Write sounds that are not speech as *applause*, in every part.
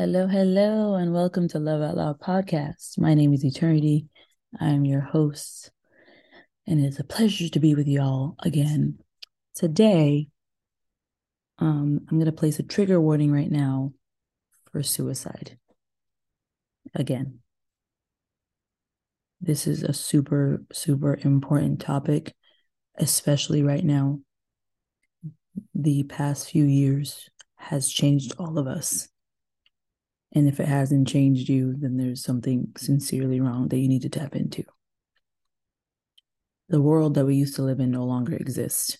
Hello, hello, and welcome to Love Out Loud podcast. My name is Eternity. I am your host, and it's a pleasure to be with y'all again. Today, um, I'm going to place a trigger warning right now for suicide. Again, this is a super, super important topic, especially right now. The past few years has changed all of us and if it hasn't changed you, then there's something sincerely wrong that you need to tap into. The world that we used to live in no longer exists.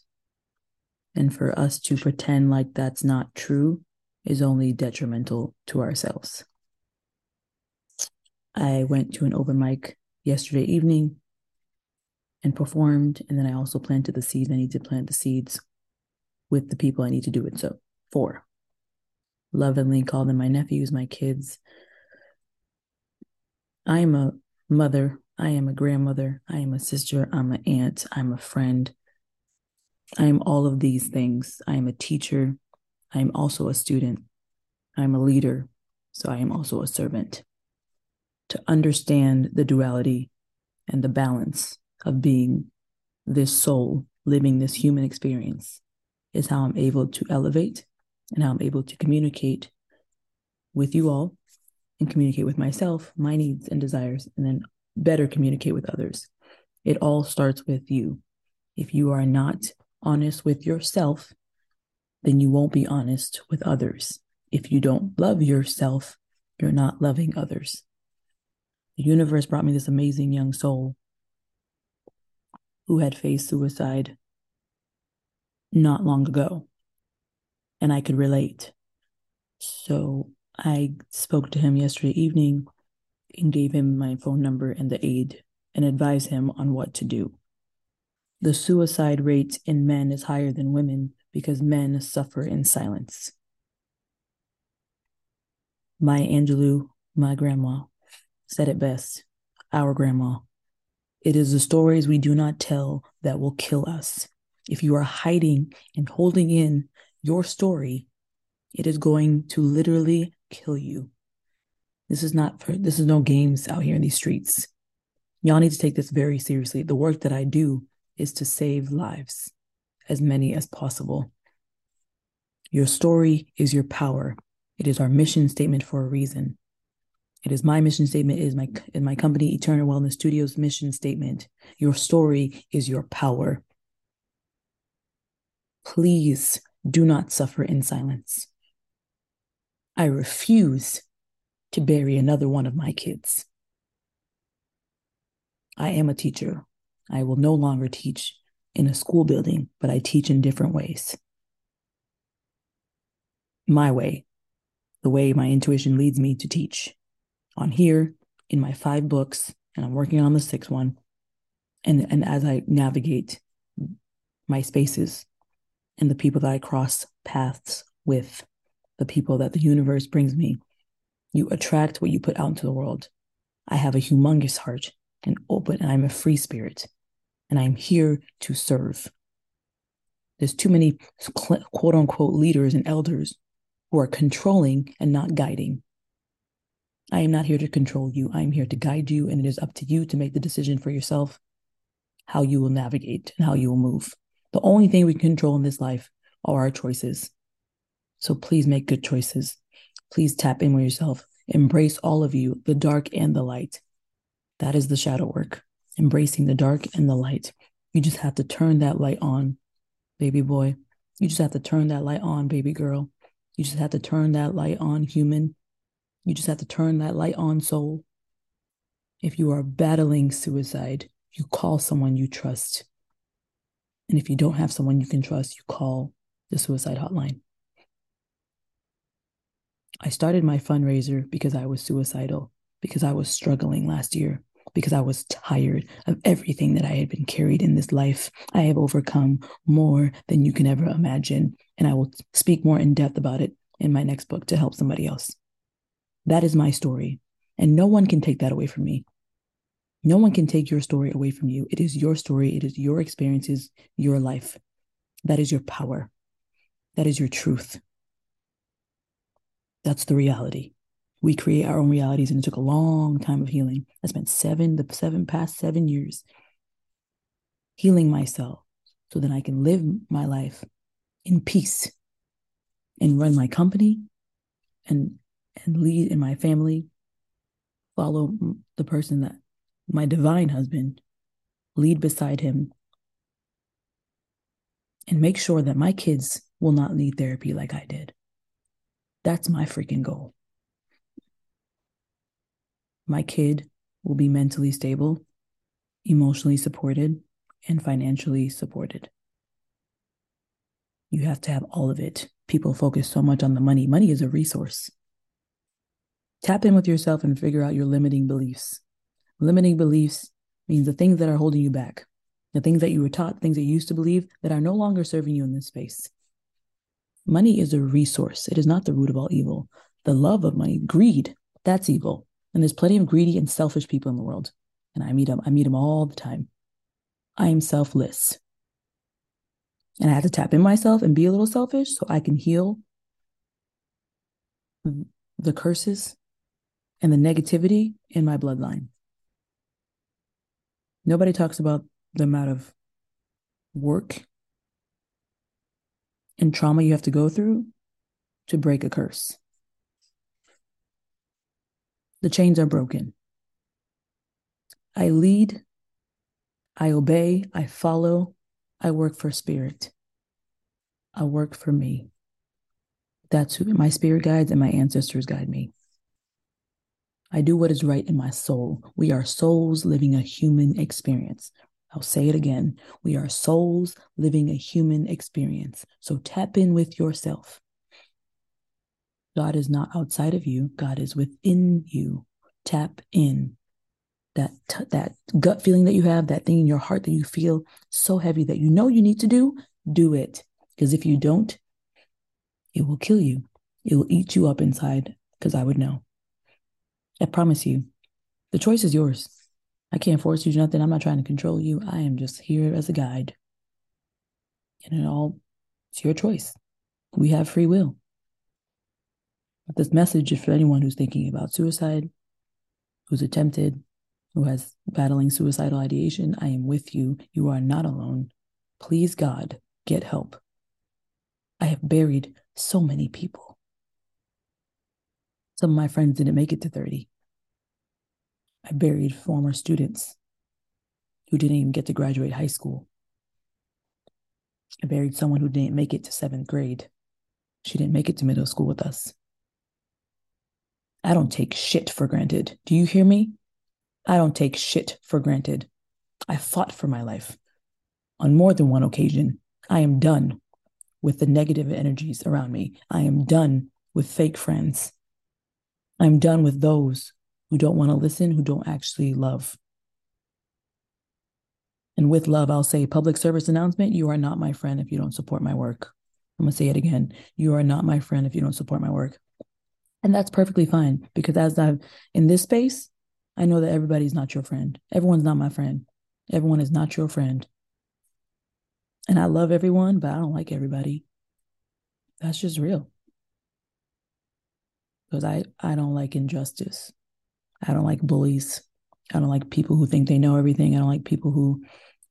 And for us to pretend like that's not true is only detrimental to ourselves. I went to an open mic yesterday evening and performed. And then I also planted the seeds. I need to plant the seeds with the people I need to do it so for lovingly call them my nephews, my kids. I am a mother. I am a grandmother. I am a sister. I'm an aunt. I'm a friend. I am all of these things. I am a teacher. I am also a student. I am a leader. So I am also a servant. To understand the duality and the balance of being this soul living this human experience is how I'm able to elevate and how I'm able to communicate with you all and communicate with myself, my needs and desires, and then better communicate with others. It all starts with you. If you are not honest with yourself, then you won't be honest with others. If you don't love yourself, you're not loving others. The universe brought me this amazing young soul who had faced suicide not long ago and I could relate. So I spoke to him yesterday evening and gave him my phone number and the aid and advised him on what to do. The suicide rate in men is higher than women because men suffer in silence. Maya Angelou, my grandma, said it best. Our grandma. It is the stories we do not tell that will kill us. If you are hiding and holding in your story, it is going to literally kill you. This is not for this is no games out here in these streets. Y'all need to take this very seriously. The work that I do is to save lives, as many as possible. Your story is your power. It is our mission statement for a reason. It is my mission statement. It is my in my company Eternal Wellness Studios mission statement. Your story is your power. Please do not suffer in silence. I refuse to bury another one of my kids. I am a teacher. I will no longer teach in a school building, but I teach in different ways. My way, the way my intuition leads me to teach. On here, in my five books, and I'm working on the sixth one. And, and as I navigate my spaces and the people that I cross paths with, the people that the universe brings me. You attract what you put out into the world. I have a humongous heart and open, and I'm a free spirit, and I'm here to serve. There's too many quote unquote leaders and elders who are controlling and not guiding. I am not here to control you. I am here to guide you, and it is up to you to make the decision for yourself how you will navigate and how you will move. The only thing we control in this life are our choices. So please make good choices. Please tap in with yourself. Embrace all of you, the dark and the light. That is the shadow work, embracing the dark and the light. You just have to turn that light on, baby boy. You just have to turn that light on, baby girl. You just have to turn that light on, human. You just have to turn that light on, soul. If you are battling suicide, you call someone you trust. And if you don't have someone you can trust, you call the suicide hotline. I started my fundraiser because I was suicidal, because I was struggling last year, because I was tired of everything that I had been carried in this life. I have overcome more than you can ever imagine. And I will speak more in depth about it in my next book to help somebody else. That is my story. And no one can take that away from me. No one can take your story away from you. It is your story, it is your experiences, your life. That is your power. That is your truth. That's the reality. We create our own realities, and it took a long time of healing. I spent seven, the seven past seven years healing myself so that I can live my life in peace and run my company and and lead in my family follow the person that my divine husband lead beside him and make sure that my kids will not need therapy like I did. That's my freaking goal. My kid will be mentally stable, emotionally supported, and financially supported. You have to have all of it. People focus so much on the money. Money is a resource. Tap in with yourself and figure out your limiting beliefs. Limiting beliefs means the things that are holding you back, the things that you were taught, things that you used to believe that are no longer serving you in this space. Money is a resource, it is not the root of all evil. The love of money, greed, that's evil. And there's plenty of greedy and selfish people in the world. And I meet them, I meet them all the time. I am selfless. And I have to tap in myself and be a little selfish so I can heal the curses and the negativity in my bloodline. Nobody talks about the amount of work and trauma you have to go through to break a curse. The chains are broken. I lead, I obey, I follow, I work for spirit. I work for me. That's who my spirit guides and my ancestors guide me. I do what is right in my soul. We are souls living a human experience. I'll say it again. We are souls living a human experience. So tap in with yourself. God is not outside of you, God is within you. Tap in. That, t- that gut feeling that you have, that thing in your heart that you feel so heavy that you know you need to do, do it. Because if you don't, it will kill you. It will eat you up inside because I would know. I promise you, the choice is yours. I can't force you to nothing. I'm not trying to control you. I am just here as a guide. And it all, it's your choice. We have free will. But this message is for anyone who's thinking about suicide, who's attempted, who has battling suicidal ideation. I am with you. You are not alone. Please, God, get help. I have buried so many people. Some of my friends didn't make it to 30. I buried former students who didn't even get to graduate high school. I buried someone who didn't make it to seventh grade. She didn't make it to middle school with us. I don't take shit for granted. Do you hear me? I don't take shit for granted. I fought for my life on more than one occasion. I am done with the negative energies around me. I am done with fake friends. I'm done with those who don't want to listen, who don't actually love. And with love, I'll say public service announcement you are not my friend if you don't support my work. I'm going to say it again. You are not my friend if you don't support my work. And that's perfectly fine because as I've in this space, I know that everybody's not your friend. Everyone's not my friend. Everyone is not your friend. And I love everyone, but I don't like everybody. That's just real. Because I, I don't like injustice. I don't like bullies. I don't like people who think they know everything. I don't like people who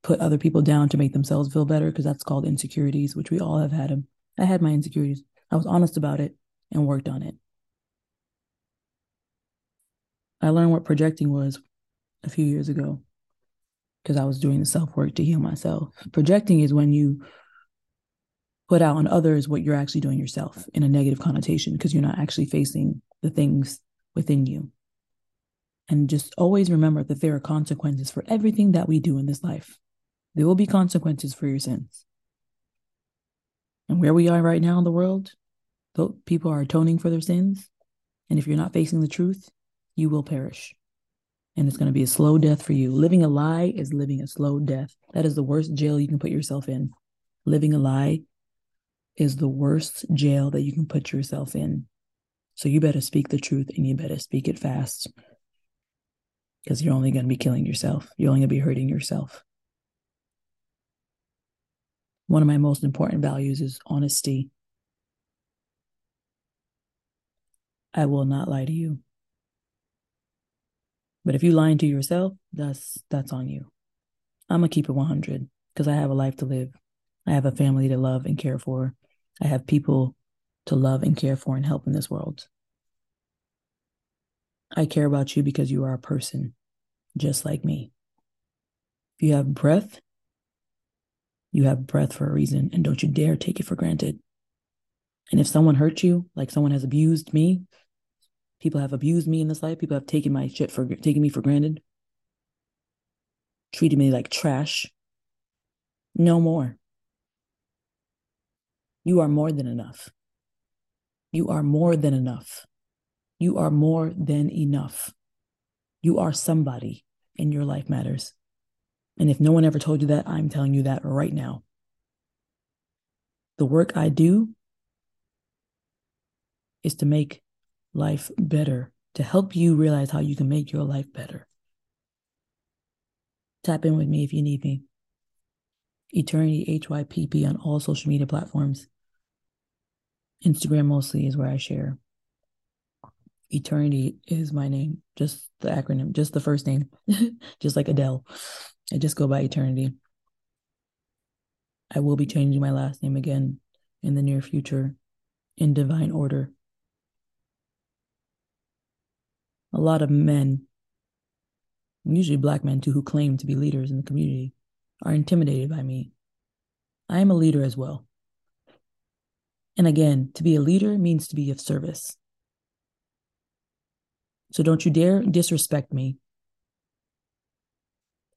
put other people down to make themselves feel better because that's called insecurities, which we all have had them. I had my insecurities. I was honest about it and worked on it. I learned what projecting was a few years ago because I was doing the self work to heal myself. Projecting is when you put out on others what you're actually doing yourself in a negative connotation because you're not actually facing the things within you. And just always remember that there are consequences for everything that we do in this life. There will be consequences for your sins. And where we are right now in the world, people are atoning for their sins. And if you're not facing the truth, you will perish and it's going to be a slow death for you. Living a lie is living a slow death. That is the worst jail you can put yourself in. Living a lie is the worst jail that you can put yourself in. So you better speak the truth and you better speak it fast because you're only going to be killing yourself. You're only going to be hurting yourself. One of my most important values is honesty. I will not lie to you. But if you lying to yourself, that's that's on you. I'm gonna keep it 100 because I have a life to live. I have a family to love and care for. I have people to love and care for and help in this world. I care about you because you are a person just like me. If you have breath, you have breath for a reason, and don't you dare take it for granted. And if someone hurt you, like someone has abused me, people have abused me in this life, people have taken my shit for taking me for granted, treated me like trash. No more. You are more than enough. You are more than enough. You are more than enough. You are somebody, and your life matters. And if no one ever told you that, I'm telling you that right now. The work I do is to make life better, to help you realize how you can make your life better. Tap in with me if you need me. Eternity HYPP on all social media platforms. Instagram mostly is where I share. Eternity is my name, just the acronym, just the first name, *laughs* just like Adele. I just go by Eternity. I will be changing my last name again in the near future in divine order. A lot of men, usually black men too, who claim to be leaders in the community, are intimidated by me. I am a leader as well. And again, to be a leader means to be of service. So don't you dare disrespect me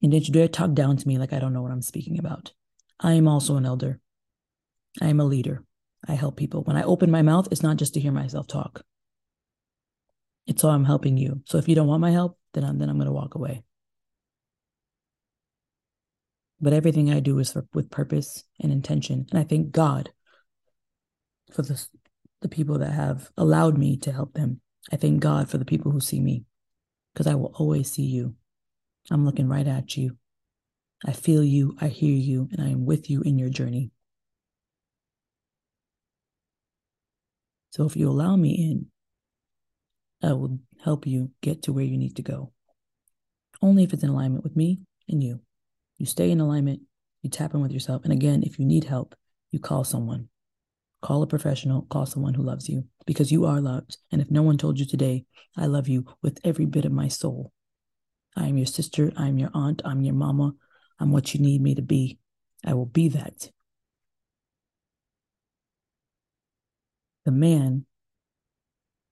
and don't you dare talk down to me like I don't know what I'm speaking about. I am also an elder. I am a leader. I help people. When I open my mouth, it's not just to hear myself talk. It's so I'm helping you. So if you don't want my help, then I'm then I'm going to walk away. But everything I do is for, with purpose and intention, and I thank God for the the people that have allowed me to help them. I thank God for the people who see me, because I will always see you. I'm looking right at you. I feel you, I hear you, and I am with you in your journey. So if you allow me in, I will help you get to where you need to go. Only if it's in alignment with me and you. You stay in alignment, you tap in with yourself. And again, if you need help, you call someone. Call a professional, call someone who loves you because you are loved. And if no one told you today, I love you with every bit of my soul, I am your sister. I am your aunt. I'm your mama. I'm what you need me to be. I will be that. The man,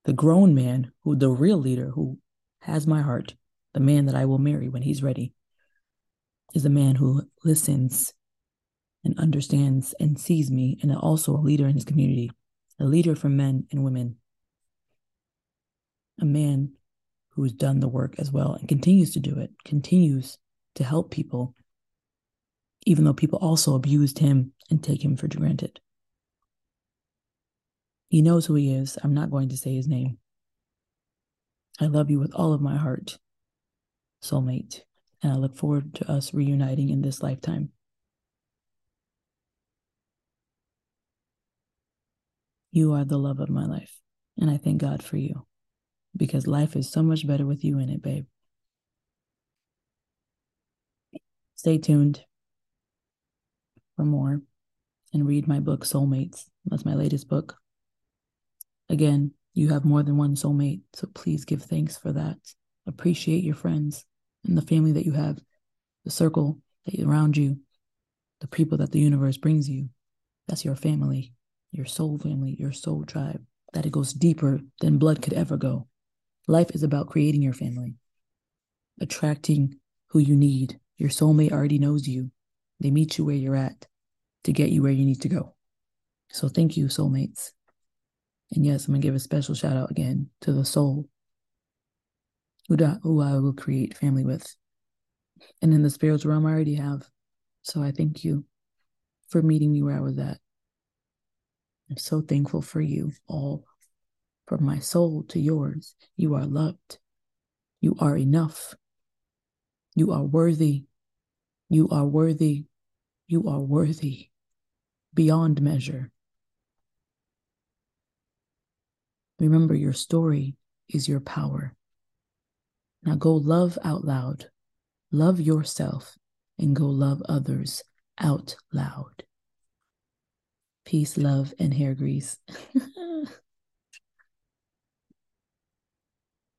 the grown man, who the real leader who has my heart, the man that I will marry when he's ready, is a man who listens and understands and sees me, and also a leader in his community, a leader for men and women, a man who has done the work as well and continues to do it, continues to help people, even though people also abused him and take him for granted. He knows who he is. I'm not going to say his name. I love you with all of my heart, soulmate, and I look forward to us reuniting in this lifetime. You are the love of my life, and I thank God for you because life is so much better with you in it, babe. Stay tuned for more and read my book, Soulmates. That's my latest book. Again, you have more than one soulmate, so please give thanks for that. Appreciate your friends and the family that you have, the circle that around you, the people that the universe brings you. That's your family, your soul family, your soul tribe. That it goes deeper than blood could ever go. Life is about creating your family, attracting who you need. Your soulmate already knows you. They meet you where you're at to get you where you need to go. So thank you, soulmates. And yes, I'm going to give a special shout out again to the soul who, who I will create family with. And in the spiritual realm, I already have. So I thank you for meeting me where I was at. I'm so thankful for you all from my soul to yours. You are loved. You are enough. You are worthy. You are worthy. You are worthy beyond measure. Remember, your story is your power. Now go love out loud, love yourself, and go love others out loud peace, love, and hair grease. *laughs*